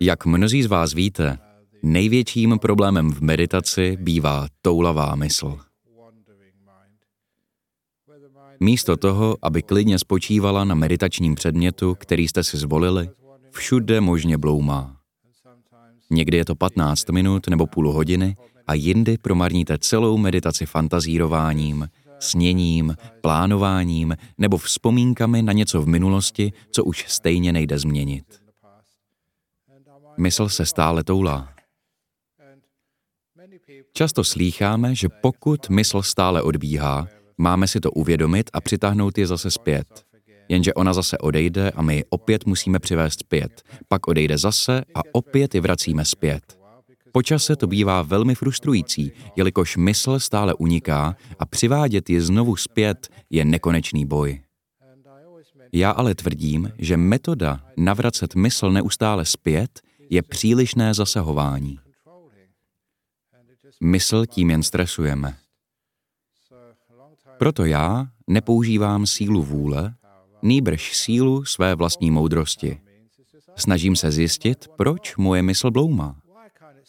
Jak mnozí z vás víte, největším problémem v meditaci bývá toulavá mysl. Místo toho, aby klidně spočívala na meditačním předmětu, který jste si zvolili, všude možně bloumá. Někdy je to 15 minut nebo půl hodiny a jindy promarníte celou meditaci fantazírováním, sněním, plánováním nebo vzpomínkami na něco v minulosti, co už stejně nejde změnit. Mysl se stále toulá. Často slýcháme, že pokud mysl stále odbíhá, máme si to uvědomit a přitáhnout je zase zpět. Jenže ona zase odejde a my ji opět musíme přivést zpět. Pak odejde zase a opět ji vracíme zpět. Počase to bývá velmi frustrující, jelikož mysl stále uniká a přivádět ji znovu zpět je nekonečný boj. Já ale tvrdím, že metoda navracet mysl neustále zpět je přílišné zasahování. Mysl tím jen stresujeme. Proto já nepoužívám sílu vůle, nýbrž sílu své vlastní moudrosti. Snažím se zjistit, proč moje mysl bloumá.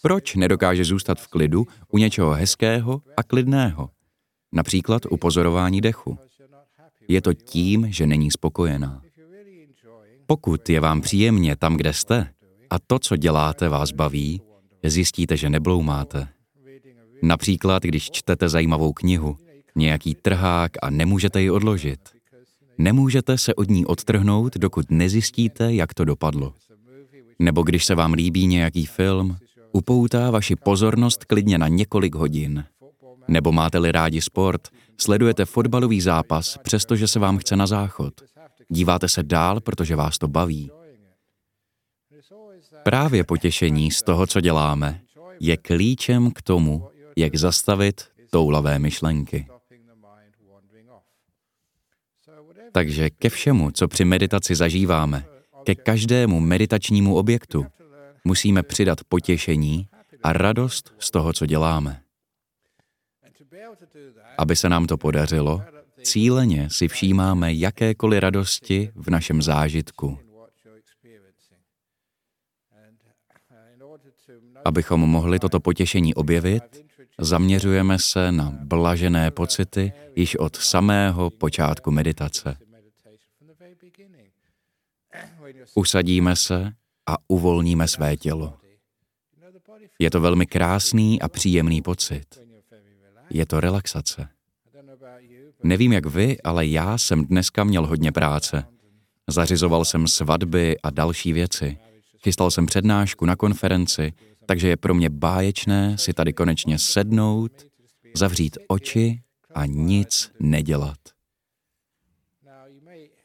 Proč nedokáže zůstat v klidu u něčeho hezkého a klidného? Například u pozorování dechu. Je to tím, že není spokojená. Pokud je vám příjemně tam, kde jste, a to, co děláte, vás baví, zjistíte, že nebloumáte. Například, když čtete zajímavou knihu, nějaký trhák a nemůžete ji odložit. Nemůžete se od ní odtrhnout, dokud nezjistíte, jak to dopadlo. Nebo když se vám líbí nějaký film, upoutá vaši pozornost klidně na několik hodin. Nebo máte-li rádi sport, sledujete fotbalový zápas, přestože se vám chce na záchod. Díváte se dál, protože vás to baví. Právě potěšení z toho, co děláme, je klíčem k tomu, jak zastavit toulavé myšlenky. Takže ke všemu, co při meditaci zažíváme, ke každému meditačnímu objektu, musíme přidat potěšení a radost z toho, co děláme. Aby se nám to podařilo, cíleně si všímáme jakékoliv radosti v našem zážitku. Abychom mohli toto potěšení objevit, zaměřujeme se na blažené pocity již od samého počátku meditace. Usadíme se a uvolníme své tělo. Je to velmi krásný a příjemný pocit. Je to relaxace. Nevím jak vy, ale já jsem dneska měl hodně práce. Zařizoval jsem svatby a další věci. Chystal jsem přednášku na konferenci, takže je pro mě báječné si tady konečně sednout, zavřít oči a nic nedělat.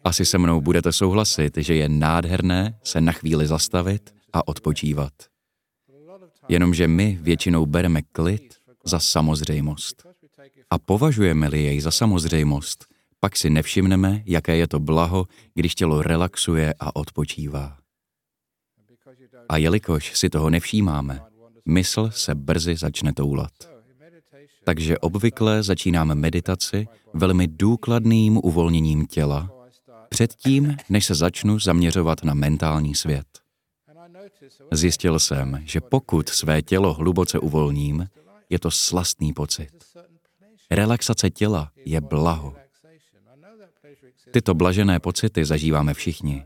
Asi se mnou budete souhlasit, že je nádherné se na chvíli zastavit a odpočívat. Jenomže my většinou bereme klid za samozřejmost. A považujeme-li jej za samozřejmost, pak si nevšimneme, jaké je to blaho, když tělo relaxuje a odpočívá. A jelikož si toho nevšímáme, mysl se brzy začne toulat. Takže obvykle začínáme meditaci velmi důkladným uvolněním těla, předtím, než se začnu zaměřovat na mentální svět. Zjistil jsem, že pokud své tělo hluboce uvolním, je to slastný pocit. Relaxace těla je blaho. Tyto blažené pocity zažíváme všichni.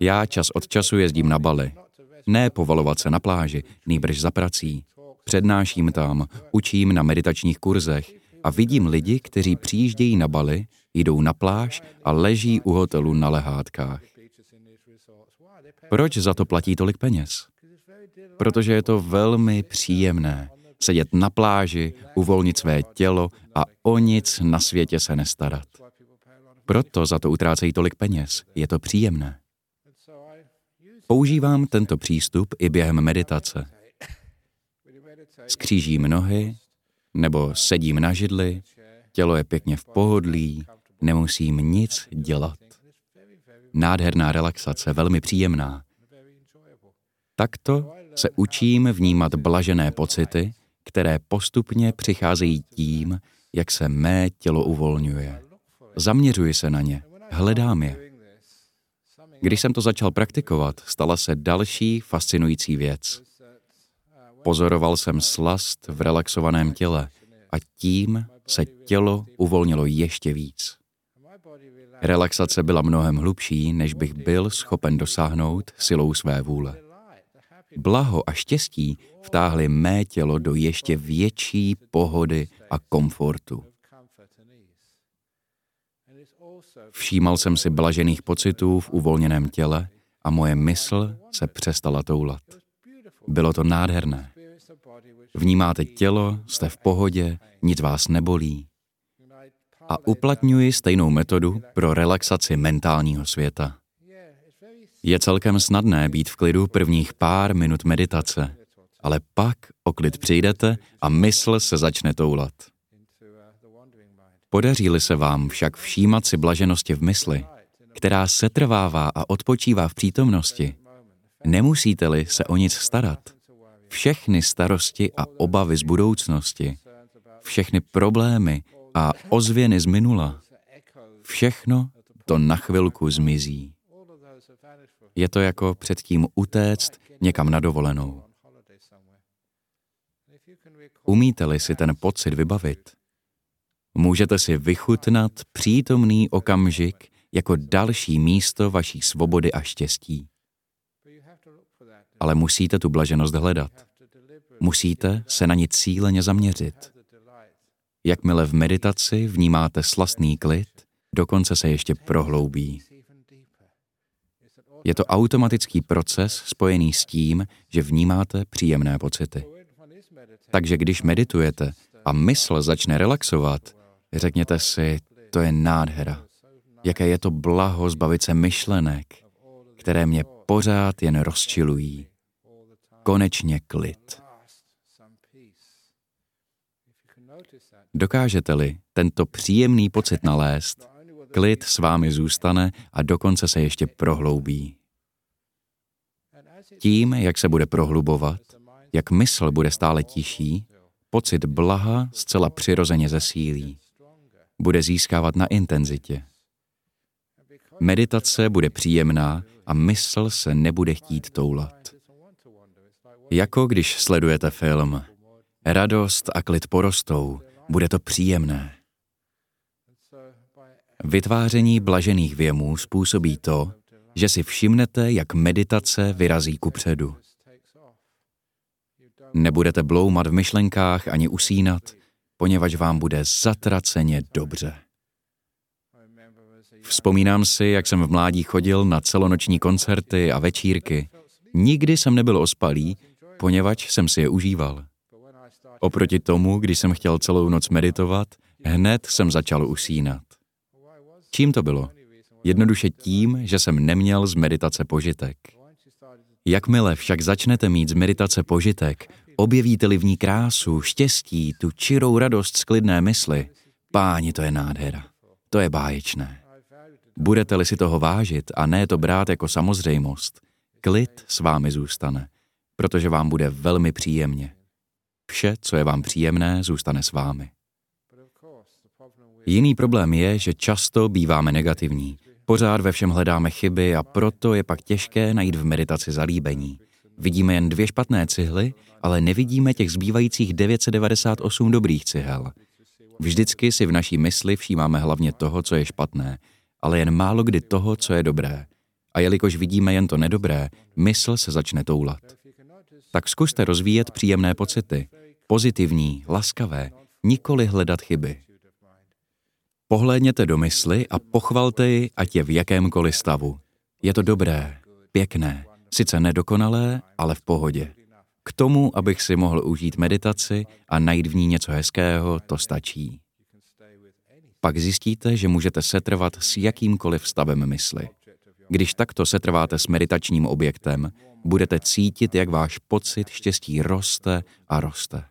Já čas od času jezdím na Bali. Ne povalovat se na pláži, nýbrž za prací. Přednáším tam, učím na meditačních kurzech a vidím lidi, kteří přijíždějí na Bali, jdou na pláž a leží u hotelu na lehátkách. Proč za to platí tolik peněz? Protože je to velmi příjemné sedět na pláži, uvolnit své tělo a o nic na světě se nestarat. Proto za to utrácejí tolik peněz. Je to příjemné. Používám tento přístup i během meditace. Skřížím nohy, nebo sedím na židli, tělo je pěkně v pohodlí, nemusím nic dělat. Nádherná relaxace, velmi příjemná. Takto se učím vnímat blažené pocity, které postupně přicházejí tím, jak se mé tělo uvolňuje. Zaměřuji se na ně, hledám je. Když jsem to začal praktikovat, stala se další fascinující věc. Pozoroval jsem slast v relaxovaném těle a tím se tělo uvolnilo ještě víc. Relaxace byla mnohem hlubší, než bych byl schopen dosáhnout silou své vůle. Blaho a štěstí vtáhly mé tělo do ještě větší pohody a komfortu. Všímal jsem si blažených pocitů v uvolněném těle a moje mysl se přestala toulat. Bylo to nádherné. Vnímáte tělo, jste v pohodě, nic vás nebolí. A uplatňuji stejnou metodu pro relaxaci mentálního světa. Je celkem snadné být v klidu prvních pár minut meditace, ale pak o klid přijdete a mysl se začne toulat. Podaří-li se vám však všímat si blaženosti v mysli, která se trvává a odpočívá v přítomnosti, nemusíte-li se o nic starat. Všechny starosti a obavy z budoucnosti, všechny problémy a ozvěny z minula, všechno to na chvilku zmizí. Je to jako předtím utéct někam na dovolenou. Umíte-li si ten pocit vybavit, můžete si vychutnat přítomný okamžik jako další místo vaší svobody a štěstí. Ale musíte tu blaženost hledat. Musíte se na ní cíleně zaměřit. Jakmile v meditaci vnímáte slastný klid, dokonce se ještě prohloubí. Je to automatický proces spojený s tím, že vnímáte příjemné pocity. Takže když meditujete a mysl začne relaxovat, řekněte si, to je nádhera. Jaké je to blaho zbavit se myšlenek, které mě pořád jen rozčilují. Konečně klid. Dokážete-li tento příjemný pocit nalézt, klid s vámi zůstane a dokonce se ještě prohloubí. Tím, jak se bude prohlubovat, jak mysl bude stále tiší, pocit blaha zcela přirozeně zesílí. Bude získávat na intenzitě. Meditace bude příjemná a mysl se nebude chtít toulat. Jako když sledujete film. Radost a klid porostou, bude to příjemné. Vytváření blažených věmů způsobí to, že si všimnete, jak meditace vyrazí ku předu. Nebudete bloumat v myšlenkách ani usínat, poněvadž vám bude zatraceně dobře. Vzpomínám si, jak jsem v mládí chodil na celonoční koncerty a večírky. Nikdy jsem nebyl ospalý, poněvadž jsem si je užíval. Oproti tomu, když jsem chtěl celou noc meditovat, hned jsem začal usínat. Čím to bylo? Jednoduše tím, že jsem neměl z meditace požitek. Jakmile však začnete mít z meditace požitek, objevíte-li v ní krásu, štěstí, tu čirou radost z klidné mysli, páni, to je nádhera. To je báječné. Budete-li si toho vážit a ne to brát jako samozřejmost, klid s vámi zůstane, protože vám bude velmi příjemně. Vše, co je vám příjemné, zůstane s vámi. Jiný problém je, že často býváme negativní. Pořád ve všem hledáme chyby a proto je pak těžké najít v meditaci zalíbení. Vidíme jen dvě špatné cihly, ale nevidíme těch zbývajících 998 dobrých cihel. Vždycky si v naší mysli všímáme hlavně toho, co je špatné, ale jen málo kdy toho, co je dobré. A jelikož vidíme jen to nedobré, mysl se začne toulat. Tak zkuste rozvíjet příjemné pocity, pozitivní, laskavé, nikoli hledat chyby. Pohlédněte do mysli a pochvalte ji, ať je v jakémkoliv stavu. Je to dobré, pěkné, sice nedokonalé, ale v pohodě. K tomu, abych si mohl užít meditaci a najít v ní něco hezkého, to stačí. Pak zjistíte, že můžete setrvat s jakýmkoliv stavem mysli. Když takto setrváte s meditačním objektem, budete cítit, jak váš pocit štěstí roste a roste.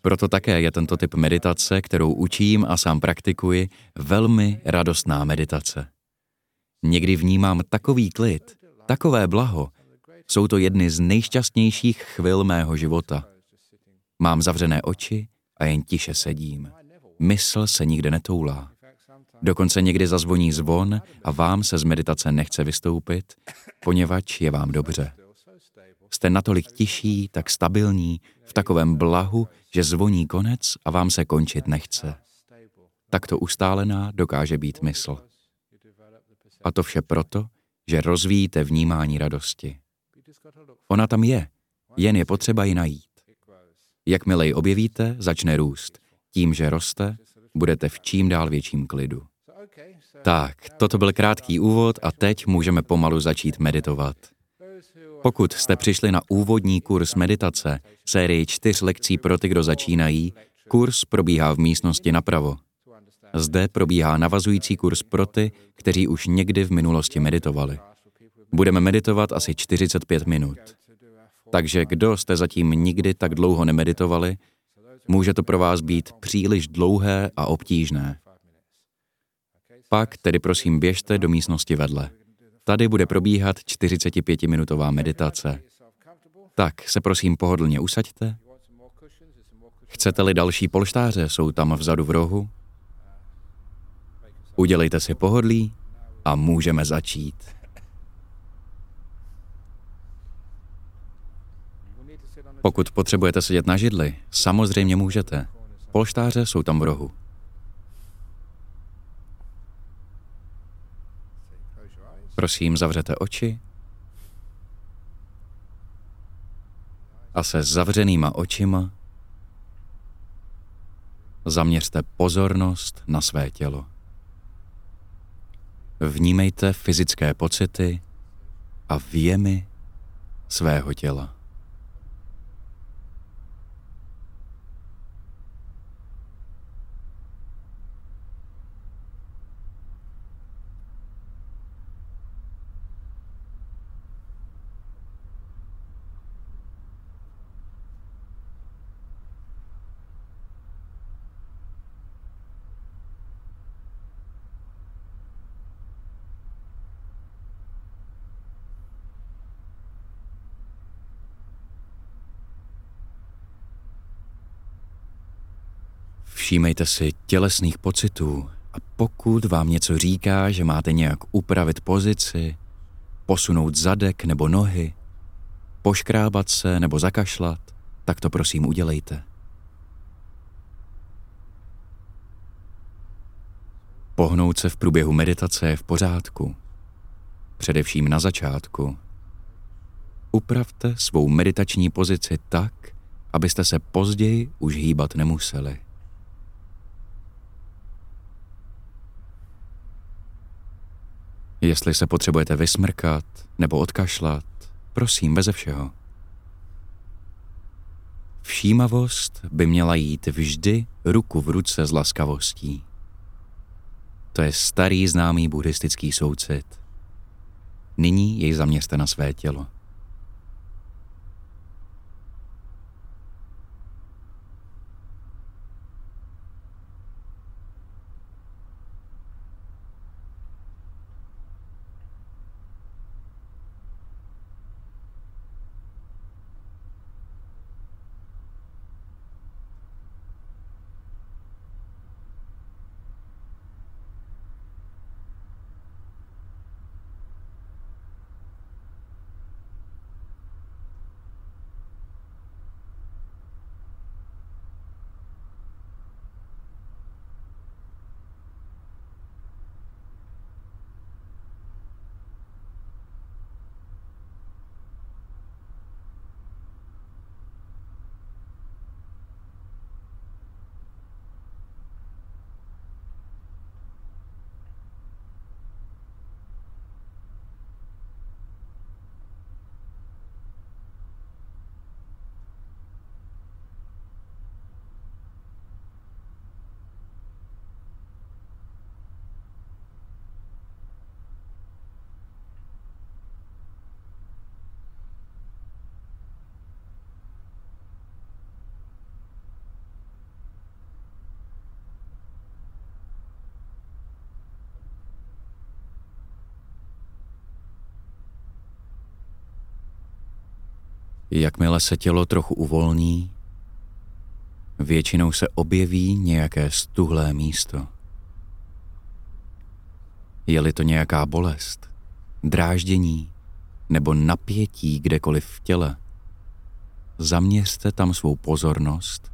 Proto také je tento typ meditace, kterou učím a sám praktikuji, velmi radostná meditace. Někdy vnímám takový klid, takové blaho. Jsou to jedny z nejšťastnějších chvil mého života. Mám zavřené oči a jen tiše sedím. Mysl se nikde netoulá. Dokonce někdy zazvoní zvon a vám se z meditace nechce vystoupit, poněvadž je vám dobře. Jste natolik tiší, tak stabilní, v takovém blahu, že zvoní konec a vám se končit nechce. Takto ustálená dokáže být mysl. A to vše proto, že rozvíjíte vnímání radosti. Ona tam je, jen je potřeba ji najít. Jakmile ji objevíte, začne růst. Tím, že roste, budete v čím dál větším klidu. Tak, toto byl krátký úvod a teď můžeme pomalu začít meditovat. Pokud jste přišli na úvodní kurz meditace, sérii čtyř lekcí pro ty, kdo začínají, kurz probíhá v místnosti napravo. Zde probíhá navazující kurz pro ty, kteří už někdy v minulosti meditovali. Budeme meditovat asi 45 minut. Takže kdo jste zatím nikdy tak dlouho nemeditovali, může to pro vás být příliš dlouhé a obtížné. Pak tedy prosím běžte do místnosti vedle. Tady bude probíhat 45-minutová meditace. Tak se prosím pohodlně usaďte. Chcete-li další polštáře, jsou tam vzadu v rohu. Udělejte si pohodlí a můžeme začít. Pokud potřebujete sedět na židli, samozřejmě můžete. Polštáře jsou tam v rohu. Prosím, zavřete oči a se zavřenýma očima zaměřte pozornost na své tělo. Vnímejte fyzické pocity a věmy svého těla. Všímejte si tělesných pocitů a pokud vám něco říká, že máte nějak upravit pozici, posunout zadek nebo nohy, poškrábat se nebo zakašlat, tak to prosím udělejte. Pohnout se v průběhu meditace je v pořádku, především na začátku. Upravte svou meditační pozici tak, abyste se později už hýbat nemuseli. Jestli se potřebujete vysmrkat nebo odkašlat, prosím, beze všeho. Všímavost by měla jít vždy ruku v ruce s laskavostí. To je starý známý buddhistický soucit. Nyní jej zaměřte na své tělo. Jakmile se tělo trochu uvolní, většinou se objeví nějaké stuhlé místo. Je-li to nějaká bolest, dráždění nebo napětí kdekoliv v těle, zaměřte tam svou pozornost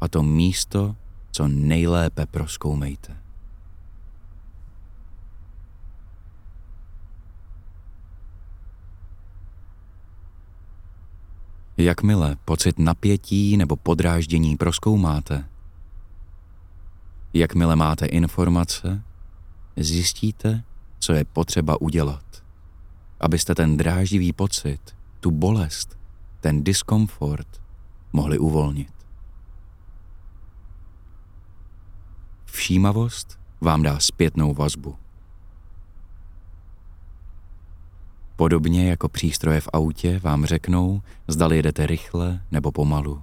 a to místo co nejlépe proskoumejte. Jakmile pocit napětí nebo podráždění proskoumáte, jakmile máte informace, zjistíte, co je potřeba udělat, abyste ten dráždivý pocit, tu bolest, ten diskomfort mohli uvolnit. Všímavost vám dá zpětnou vazbu. Podobně jako přístroje v autě vám řeknou, zdali jedete rychle nebo pomalu.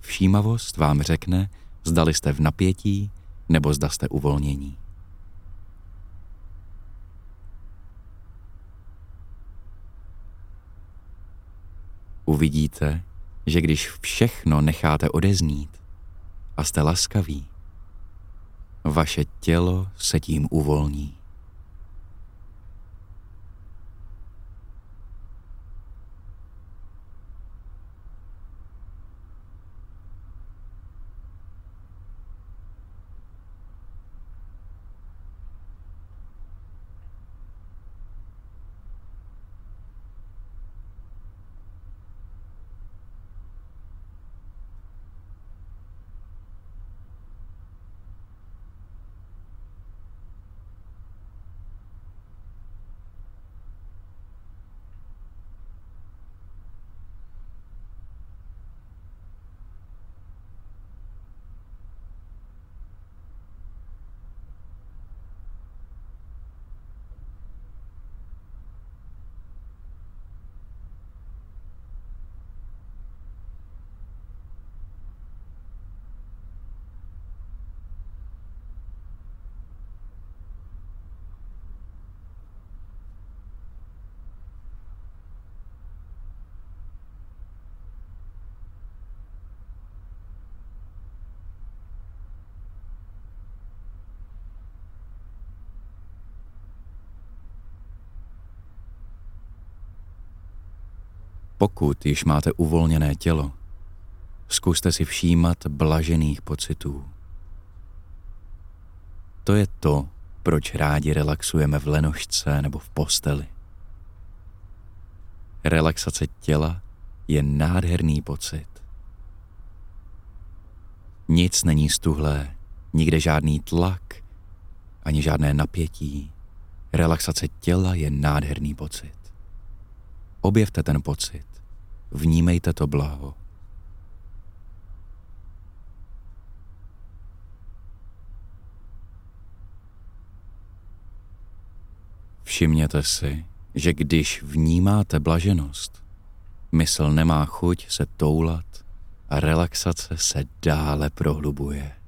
Všímavost vám řekne, zdali jste v napětí nebo zda jste uvolnění. Uvidíte, že když všechno necháte odeznít a jste laskaví, vaše tělo se tím uvolní. Pokud již máte uvolněné tělo, zkuste si všímat blažených pocitů. To je to, proč rádi relaxujeme v lenošce nebo v posteli. Relaxace těla je nádherný pocit. Nic není stuhlé, nikde žádný tlak, ani žádné napětí. Relaxace těla je nádherný pocit. Objevte ten pocit. Vnímejte to blaho. Všimněte si, že když vnímáte blaženost, mysl nemá chuť se toulat a relaxace se dále prohlubuje.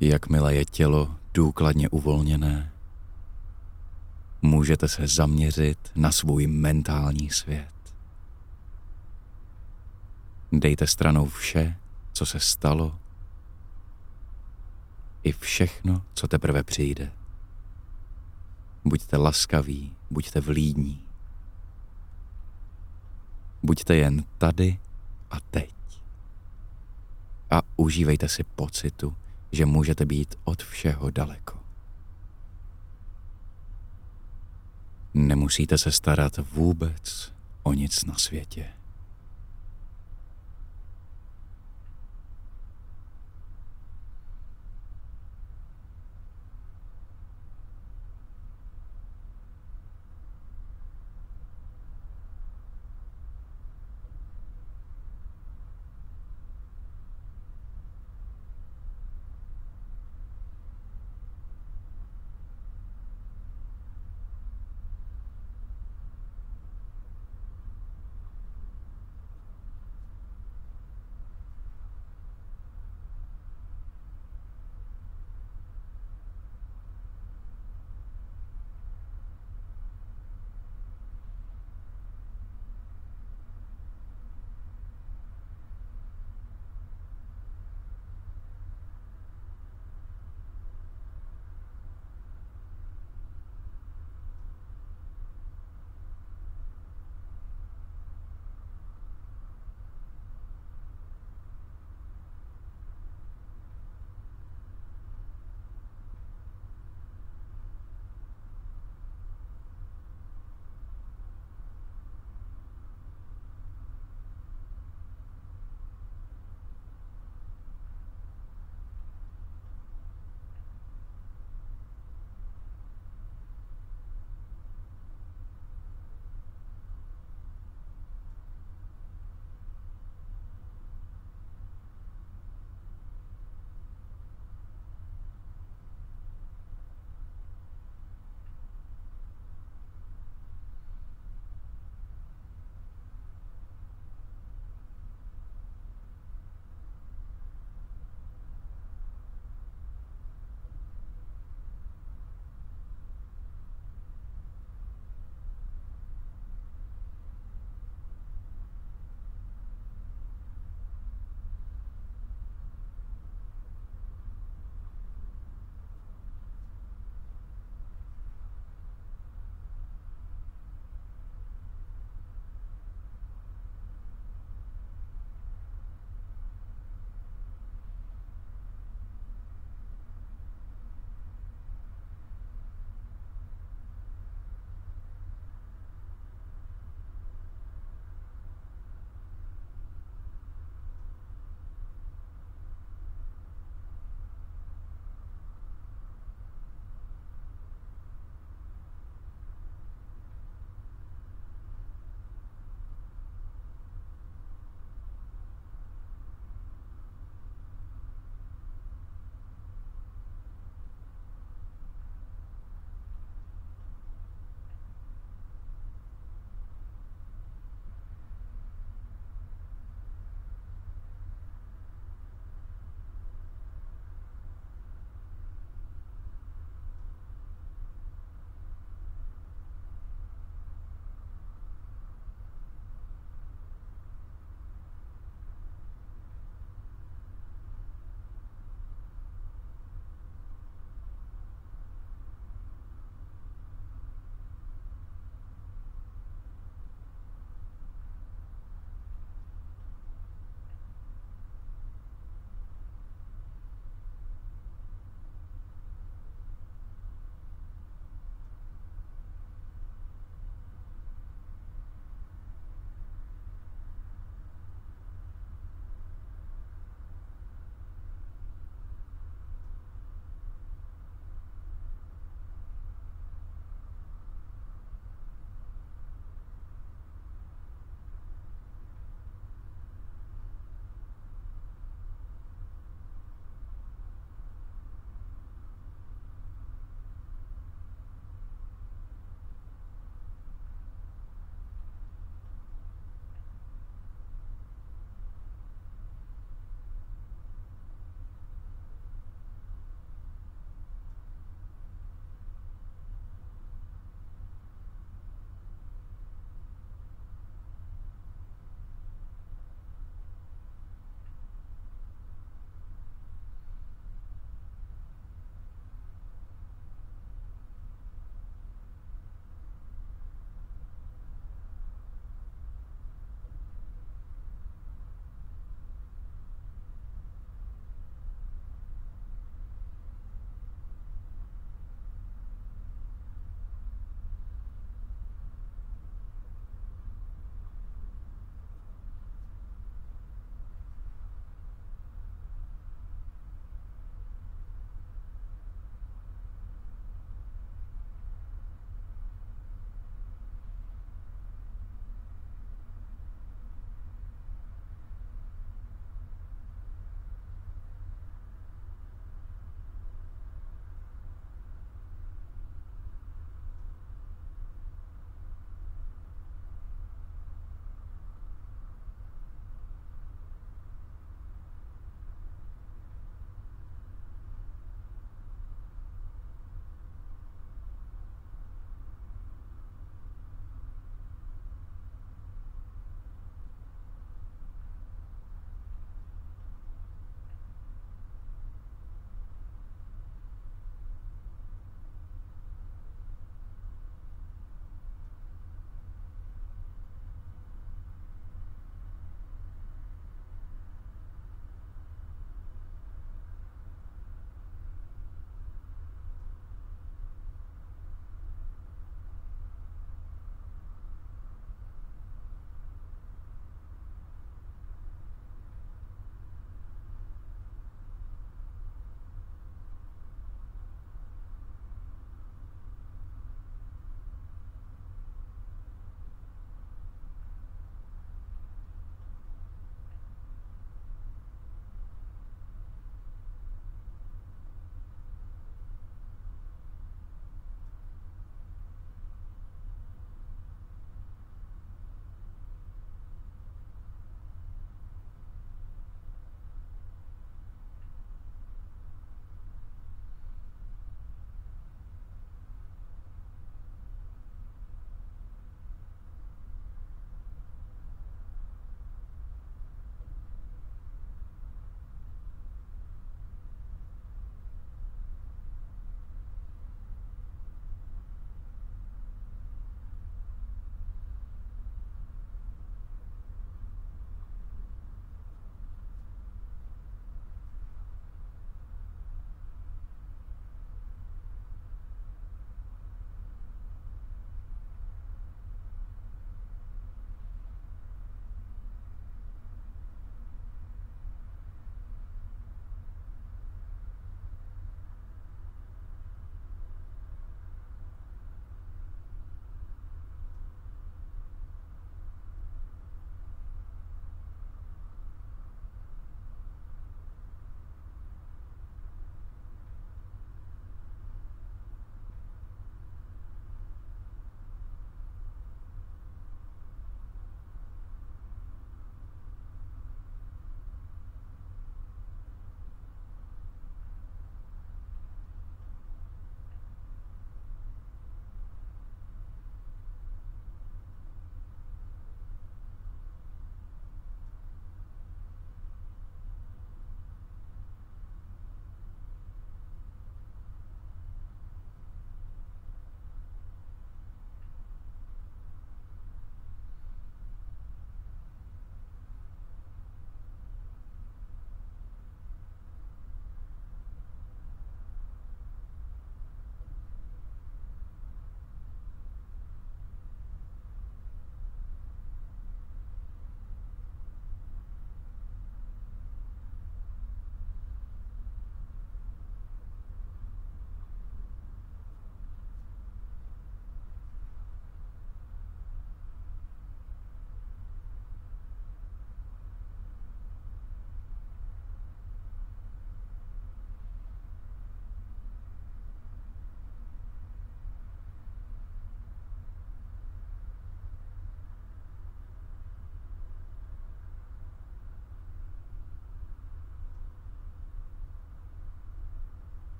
Jakmile je tělo důkladně uvolněné, můžete se zaměřit na svůj mentální svět. Dejte stranou vše, co se stalo, i všechno, co teprve přijde. Buďte laskaví, buďte vlídní. Buďte jen tady a teď. A užívejte si pocitu, že můžete být od všeho daleko. Nemusíte se starat vůbec o nic na světě.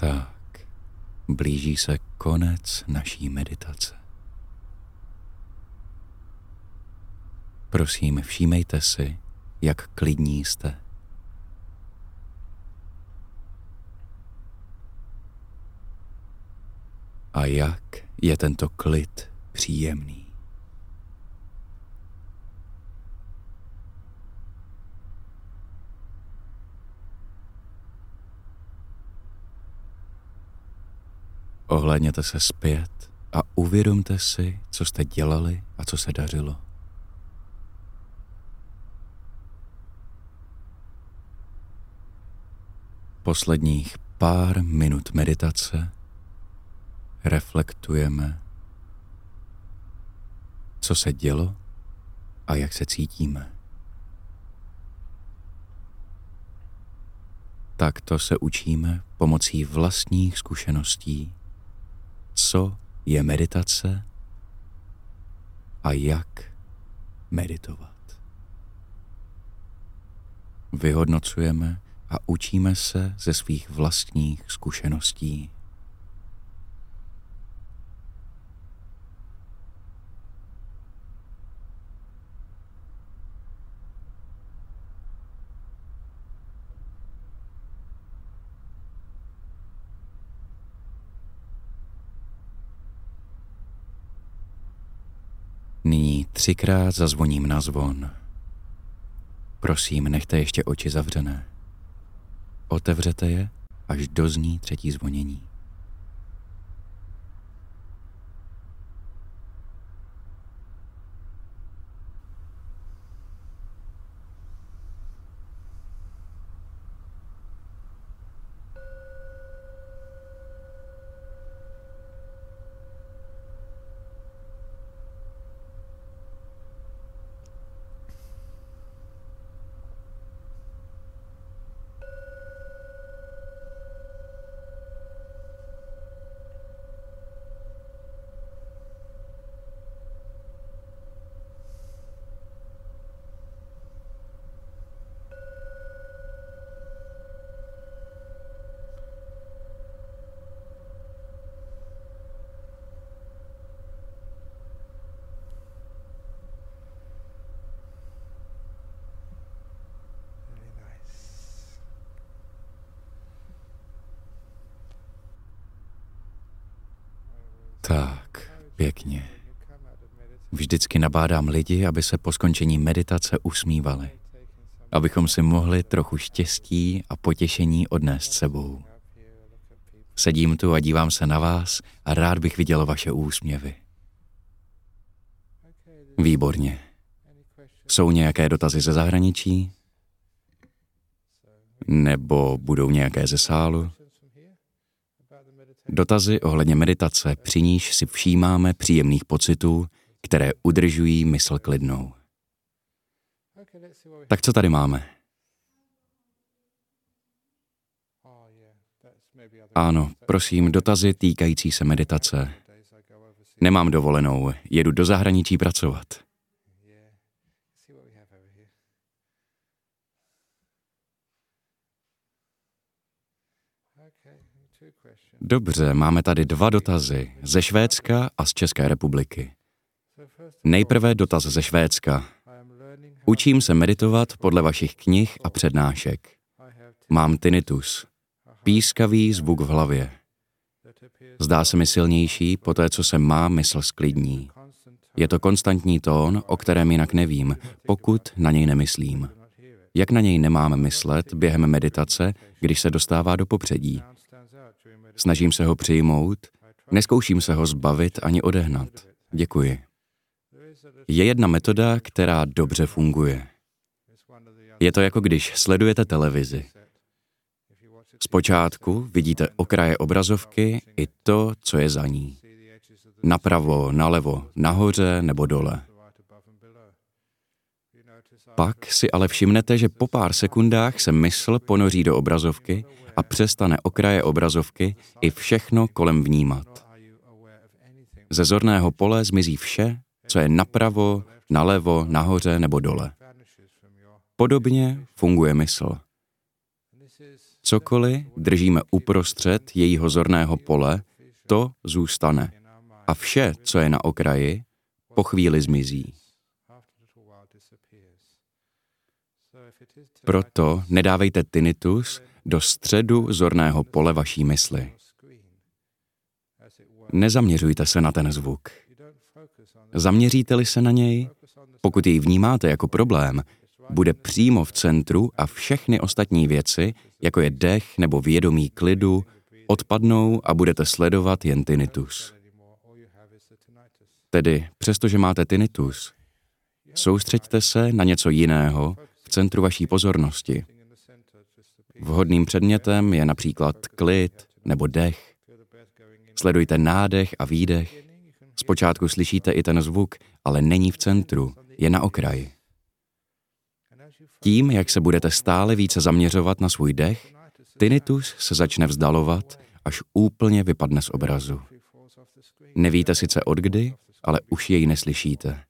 Tak, blíží se konec naší meditace. Prosím, všímejte si, jak klidní jste. A jak je tento klid příjemný. Ohlédněte se zpět a uvědomte si, co jste dělali a co se dařilo. Posledních pár minut meditace reflektujeme, co se dělo a jak se cítíme. Takto se učíme pomocí vlastních zkušeností co je meditace a jak meditovat. Vyhodnocujeme a učíme se ze svých vlastních zkušeností. Třikrát zazvoním na zvon. Prosím, nechte ještě oči zavřené. Otevřete je, až dozní třetí zvonění. Tak, pěkně. Vždycky nabádám lidi, aby se po skončení meditace usmívali. Abychom si mohli trochu štěstí a potěšení odnést sebou. Sedím tu a dívám se na vás a rád bych viděl vaše úsměvy. Výborně. Jsou nějaké dotazy ze zahraničí? Nebo budou nějaké ze sálu? Dotazy ohledně meditace, při níž si všímáme příjemných pocitů, které udržují mysl klidnou. Tak co tady máme? Ano, prosím, dotazy týkající se meditace. Nemám dovolenou, jedu do zahraničí pracovat. Dobře, máme tady dva dotazy ze Švédska a z České republiky. Nejprve dotaz ze Švédska. Učím se meditovat podle vašich knih a přednášek. Mám tinnitus. Pískavý zvuk v hlavě. Zdá se mi silnější po té, co se má mysl sklidní. Je to konstantní tón, o kterém jinak nevím, pokud na něj nemyslím. Jak na něj nemám myslet během meditace, když se dostává do popředí? Snažím se ho přijmout, neskouším se ho zbavit ani odehnat. Děkuji. Je jedna metoda, která dobře funguje. Je to jako když sledujete televizi. Zpočátku vidíte okraje obrazovky i to, co je za ní. Napravo, nalevo, nahoře nebo dole. Pak si ale všimnete, že po pár sekundách se mysl ponoří do obrazovky a přestane okraje obrazovky i všechno kolem vnímat. Ze zorného pole zmizí vše, co je napravo, nalevo, nahoře nebo dole. Podobně funguje mysl. Cokoliv držíme uprostřed jejího zorného pole, to zůstane. A vše, co je na okraji, po chvíli zmizí. Proto nedávejte tinnitus do středu zorného pole vaší mysli. Nezaměřujte se na ten zvuk. Zaměříte-li se na něj, pokud jej vnímáte jako problém, bude přímo v centru a všechny ostatní věci, jako je dech nebo vědomí klidu, odpadnou a budete sledovat jen tinnitus. Tedy, přestože máte tinnitus, soustřeďte se na něco jiného v centru vaší pozornosti. Vhodným předmětem je například klid nebo dech. Sledujte nádech a výdech. Zpočátku slyšíte i ten zvuk, ale není v centru, je na okraji. Tím, jak se budete stále více zaměřovat na svůj dech, tinnitus se začne vzdalovat, až úplně vypadne z obrazu. Nevíte sice od kdy, ale už jej neslyšíte.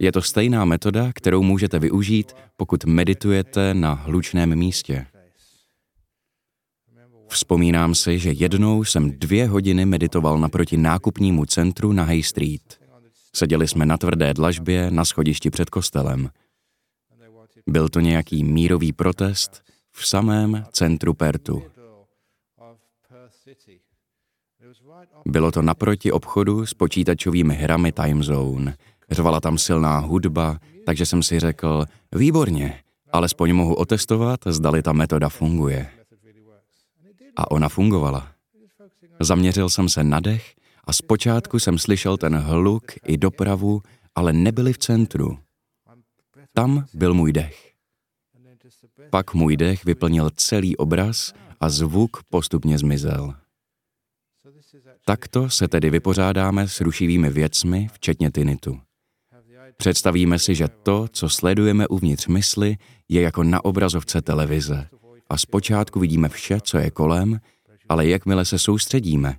Je to stejná metoda, kterou můžete využít, pokud meditujete na hlučném místě. Vzpomínám si, že jednou jsem dvě hodiny meditoval naproti nákupnímu centru na High Street. Seděli jsme na tvrdé dlažbě na schodišti před kostelem. Byl to nějaký mírový protest v samém centru Pertu. Bylo to naproti obchodu s počítačovými hrami Time Zone. Řvala tam silná hudba, takže jsem si řekl, výborně, alespoň mohu otestovat, zdali ta metoda funguje. A ona fungovala. Zaměřil jsem se na dech a zpočátku jsem slyšel ten hluk i dopravu, ale nebyli v centru. Tam byl můj dech. Pak můj dech vyplnil celý obraz a zvuk postupně zmizel. Takto se tedy vypořádáme s rušivými věcmi, včetně tinitu. Představíme si, že to, co sledujeme uvnitř mysli, je jako na obrazovce televize a zpočátku vidíme vše, co je kolem, ale jakmile se soustředíme,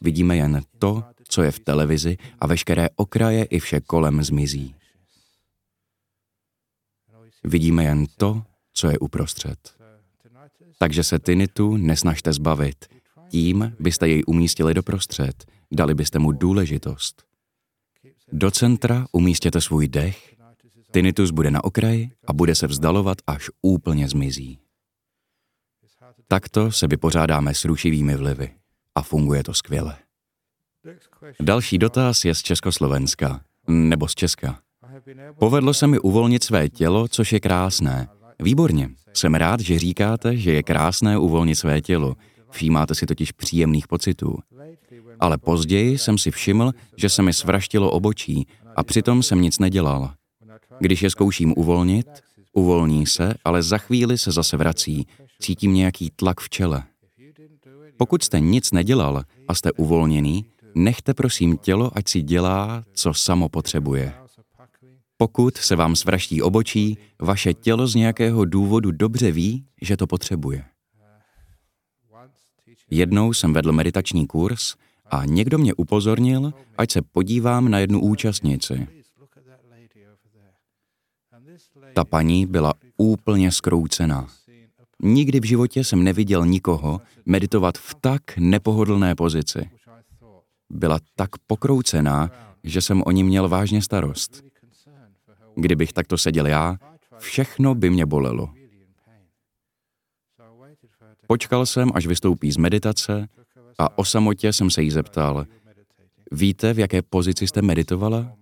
vidíme jen to, co je v televizi a veškeré okraje i vše kolem zmizí. Vidíme jen to, co je uprostřed. Takže se tinitu nesnažte zbavit. Tím byste jej umístili doprostřed, dali byste mu důležitost. Do centra umístěte svůj dech, tinnitus bude na okraji a bude se vzdalovat, až úplně zmizí. Takto se vypořádáme s rušivými vlivy a funguje to skvěle. Další dotaz je z Československa, nebo z Česka. Povedlo se mi uvolnit své tělo, což je krásné. Výborně. Jsem rád, že říkáte, že je krásné uvolnit své tělo. Všímáte si totiž příjemných pocitů. Ale později jsem si všiml, že se mi svraštilo obočí a přitom jsem nic nedělal. Když je zkouším uvolnit, uvolní se, ale za chvíli se zase vrací. Cítím nějaký tlak v čele. Pokud jste nic nedělal a jste uvolněný, nechte prosím tělo, ať si dělá, co samo potřebuje. Pokud se vám svraští obočí, vaše tělo z nějakého důvodu dobře ví, že to potřebuje. Jednou jsem vedl meditační kurz a někdo mě upozornil, ať se podívám na jednu účastnici. Ta paní byla úplně skroucená. Nikdy v životě jsem neviděl nikoho meditovat v tak nepohodlné pozici. Byla tak pokroucená, že jsem o ní měl vážně starost. Kdybych takto seděl já, všechno by mě bolelo. Počkal jsem, až vystoupí z meditace a o samotě jsem se jí zeptal, víte, v jaké pozici jste meditovala?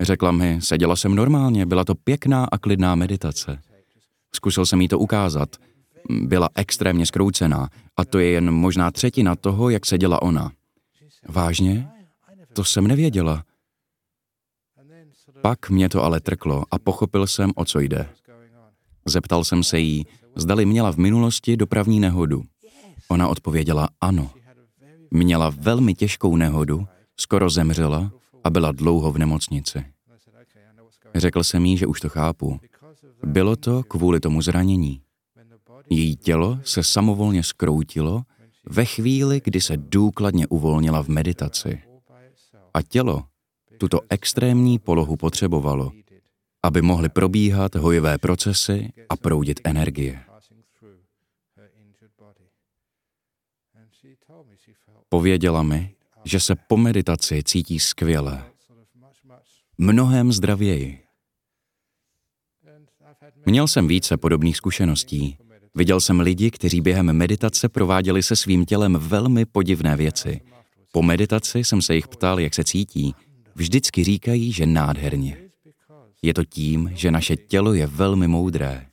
Řekla mi, seděla jsem normálně, byla to pěkná a klidná meditace. Zkusil jsem jí to ukázat. Byla extrémně skroucená a to je jen možná třetina toho, jak seděla ona. Vážně? To jsem nevěděla. Pak mě to ale trklo a pochopil jsem, o co jde. Zeptal jsem se jí, zdali měla v minulosti dopravní nehodu. Ona odpověděla ano. Měla velmi těžkou nehodu, skoro zemřela a byla dlouho v nemocnici. Řekl jsem jí, že už to chápu. Bylo to kvůli tomu zranění. Její tělo se samovolně skroutilo ve chvíli, kdy se důkladně uvolnila v meditaci. A tělo tuto extrémní polohu potřebovalo, aby mohly probíhat hojivé procesy a proudit energie. Pověděla mi, že se po meditaci cítí skvěle, mnohem zdravěji. Měl jsem více podobných zkušeností. Viděl jsem lidi, kteří během meditace prováděli se svým tělem velmi podivné věci. Po meditaci jsem se jich ptal, jak se cítí. Vždycky říkají, že nádherně. Je to tím, že naše tělo je velmi moudré,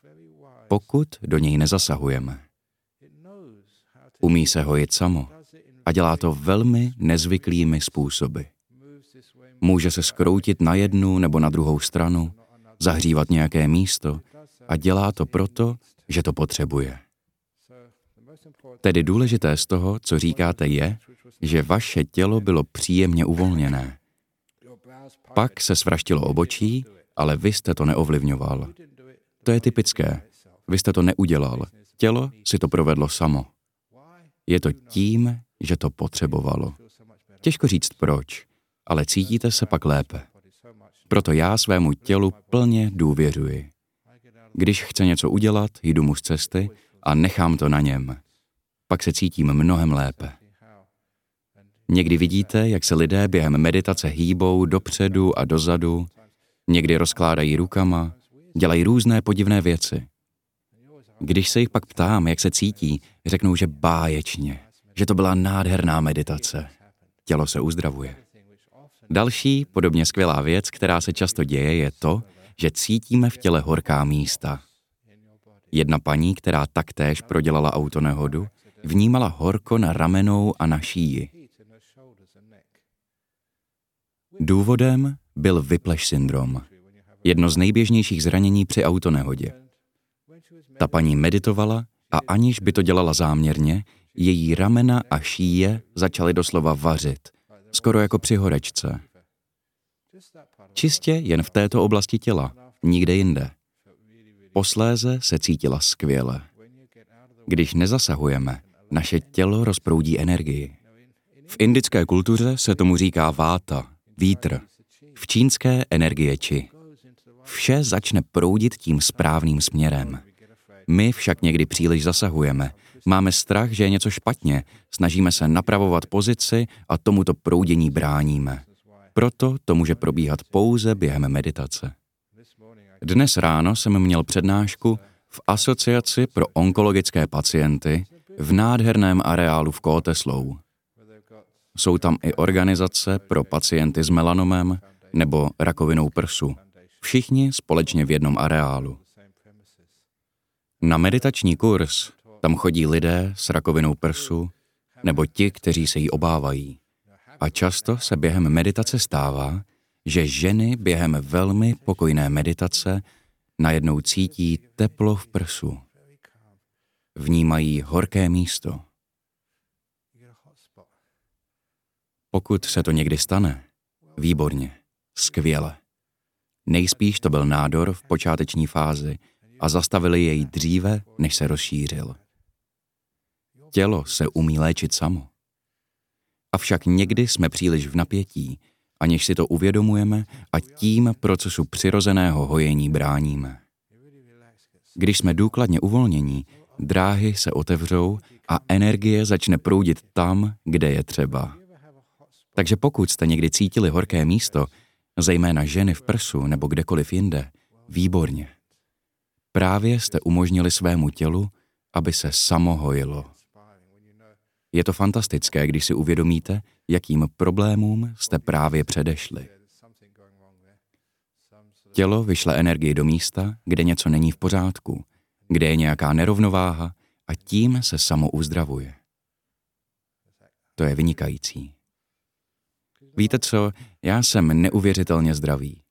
pokud do něj nezasahujeme. Umí se hojit samo a dělá to velmi nezvyklými způsoby. Může se skroutit na jednu nebo na druhou stranu, zahřívat nějaké místo a dělá to proto, že to potřebuje. Tedy důležité z toho, co říkáte, je, že vaše tělo bylo příjemně uvolněné. Pak se svraštilo obočí, ale vy jste to neovlivňoval. To je typické. Vy jste to neudělal. Tělo si to provedlo samo. Je to tím, že to potřebovalo. Těžko říct proč, ale cítíte se pak lépe. Proto já svému tělu plně důvěřuji. Když chce něco udělat, jdu mu z cesty a nechám to na něm. Pak se cítím mnohem lépe. Někdy vidíte, jak se lidé během meditace hýbou dopředu a dozadu, někdy rozkládají rukama, dělají různé podivné věci. Když se jich pak ptám, jak se cítí, řeknou, že báječně, že to byla nádherná meditace. Tělo se uzdravuje. Další, podobně skvělá věc, která se často děje, je to, že cítíme v těle horká místa. Jedna paní, která taktéž prodělala autonehodu, vnímala horko na ramenou a na šíji. Důvodem byl vypleš syndrom, jedno z nejběžnějších zranění při autonehodě. Ta paní meditovala a aniž by to dělala záměrně, její ramena a šíje začaly doslova vařit, skoro jako při horečce. Čistě jen v této oblasti těla, nikde jinde. Posléze se cítila skvěle. Když nezasahujeme, naše tělo rozproudí energii. V indické kultuře se tomu říká váta, vítr. V čínské energie či. Vše začne proudit tím správným směrem. My však někdy příliš zasahujeme. Máme strach, že je něco špatně, snažíme se napravovat pozici a tomuto proudění bráníme. Proto to může probíhat pouze během meditace. Dnes ráno jsem měl přednášku v Asociaci pro onkologické pacienty v nádherném areálu v Kóteslou. Jsou tam i organizace pro pacienty s melanomem nebo rakovinou prsu. Všichni společně v jednom areálu. Na meditační kurz tam chodí lidé s rakovinou prsu nebo ti, kteří se jí obávají. A často se během meditace stává, že ženy během velmi pokojné meditace najednou cítí teplo v prsu. Vnímají horké místo. Pokud se to někdy stane, výborně, skvěle. Nejspíš to byl nádor v počáteční fázi a zastavili jej dříve, než se rozšířil. Tělo se umí léčit samo. Avšak někdy jsme příliš v napětí, aniž si to uvědomujeme a tím procesu přirozeného hojení bráníme. Když jsme důkladně uvolnění, dráhy se otevřou a energie začne proudit tam, kde je třeba. Takže pokud jste někdy cítili horké místo, zejména ženy v prsu nebo kdekoliv jinde, výborně. Právě jste umožnili svému tělu, aby se samo hojilo. Je to fantastické, když si uvědomíte, jakým problémům jste právě předešli. Tělo vyšle energii do místa, kde něco není v pořádku, kde je nějaká nerovnováha a tím se samo uzdravuje. To je vynikající. Víte co, já jsem neuvěřitelně zdravý.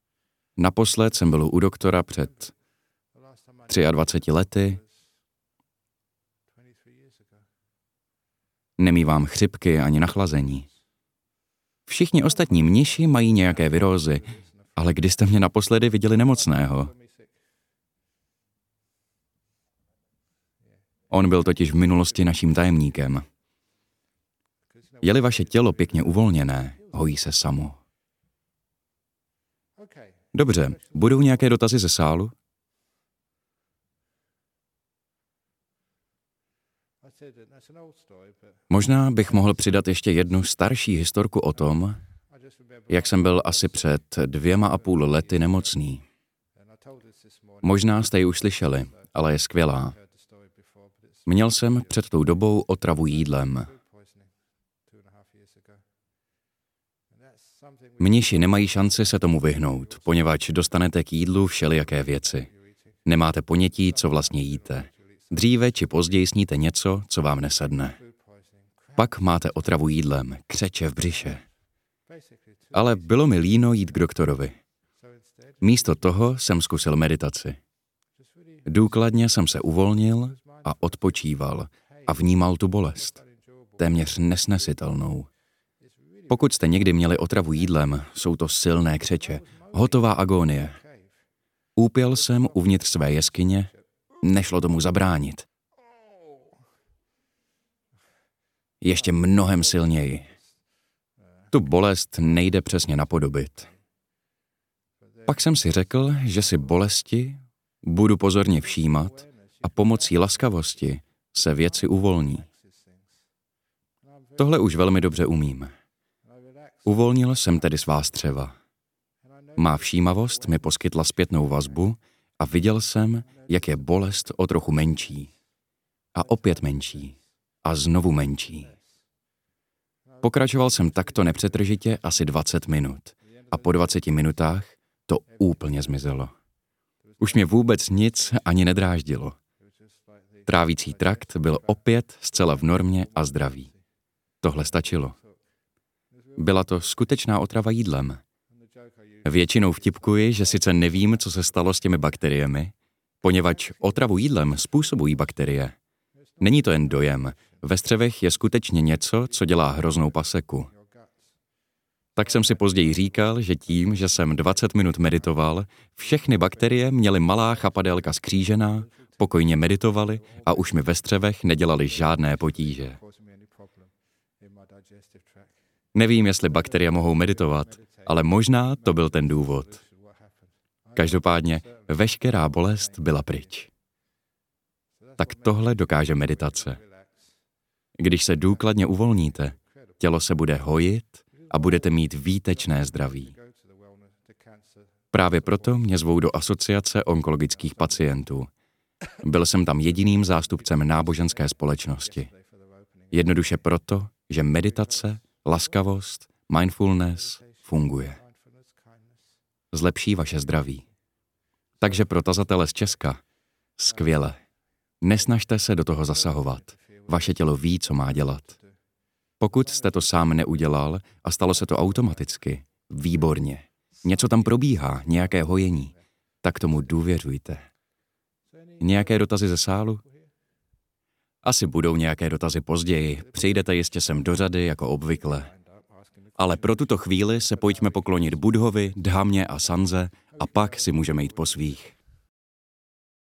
Naposled jsem byl u doktora před 23 lety. Nemývám chřipky ani nachlazení. Všichni ostatní mniši mají nějaké virózy, ale kdy jste mě naposledy viděli nemocného? On byl totiž v minulosti naším tajemníkem. Je-li vaše tělo pěkně uvolněné, hojí se samo. Dobře, budou nějaké dotazy ze sálu? Možná bych mohl přidat ještě jednu starší historku o tom, jak jsem byl asi před dvěma a půl lety nemocný. Možná jste ji už slyšeli, ale je skvělá. Měl jsem před tou dobou otravu jídlem. Mniši nemají šanci se tomu vyhnout, poněvadž dostanete k jídlu všelijaké věci. Nemáte ponětí, co vlastně jíte. Dříve či později sníte něco, co vám nesedne. Pak máte otravu jídlem, křeče v břiše. Ale bylo mi líno jít k doktorovi. Místo toho jsem zkusil meditaci. Důkladně jsem se uvolnil a odpočíval a vnímal tu bolest. Téměř nesnesitelnou. Pokud jste někdy měli otravu jídlem, jsou to silné křeče, hotová agónie. Úpěl jsem uvnitř své jeskyně, nešlo tomu zabránit. Ještě mnohem silněji. Tu bolest nejde přesně napodobit. Pak jsem si řekl, že si bolesti budu pozorně všímat a pomocí laskavosti se věci uvolní. Tohle už velmi dobře umím. Uvolnil jsem tedy svá střeva. Má všímavost mi poskytla zpětnou vazbu a viděl jsem, jak je bolest o trochu menší. A opět menší. A znovu menší. Pokračoval jsem takto nepřetržitě asi 20 minut. A po 20 minutách to úplně zmizelo. Už mě vůbec nic ani nedráždilo. Trávící trakt byl opět zcela v normě a zdravý. Tohle stačilo. Byla to skutečná otrava jídlem. Většinou vtipkuji, že sice nevím, co se stalo s těmi bakteriemi, poněvadž otravu jídlem způsobují bakterie. Není to jen dojem. Ve střevech je skutečně něco, co dělá hroznou paseku. Tak jsem si později říkal, že tím, že jsem 20 minut meditoval, všechny bakterie měly malá chapadelka skřížená, pokojně meditovali a už mi ve střevech nedělali žádné potíže. Nevím, jestli bakterie mohou meditovat, ale možná to byl ten důvod. Každopádně veškerá bolest byla pryč. Tak tohle dokáže meditace. Když se důkladně uvolníte, tělo se bude hojit a budete mít výtečné zdraví. Právě proto mě zvou do asociace onkologických pacientů. Byl jsem tam jediným zástupcem náboženské společnosti. Jednoduše proto, že meditace, laskavost, mindfulness funguje. Zlepší vaše zdraví. Takže pro tazatele z Česka, skvěle. Nesnažte se do toho zasahovat. Vaše tělo ví, co má dělat. Pokud jste to sám neudělal a stalo se to automaticky, výborně. Něco tam probíhá, nějaké hojení. Tak tomu důvěřujte. Nějaké dotazy ze sálu? Asi budou nějaké dotazy později, přijdete jistě sem do řady jako obvykle. Ale pro tuto chvíli se pojďme poklonit Budhovi, Dhamně a Sanze a pak si můžeme jít po svých.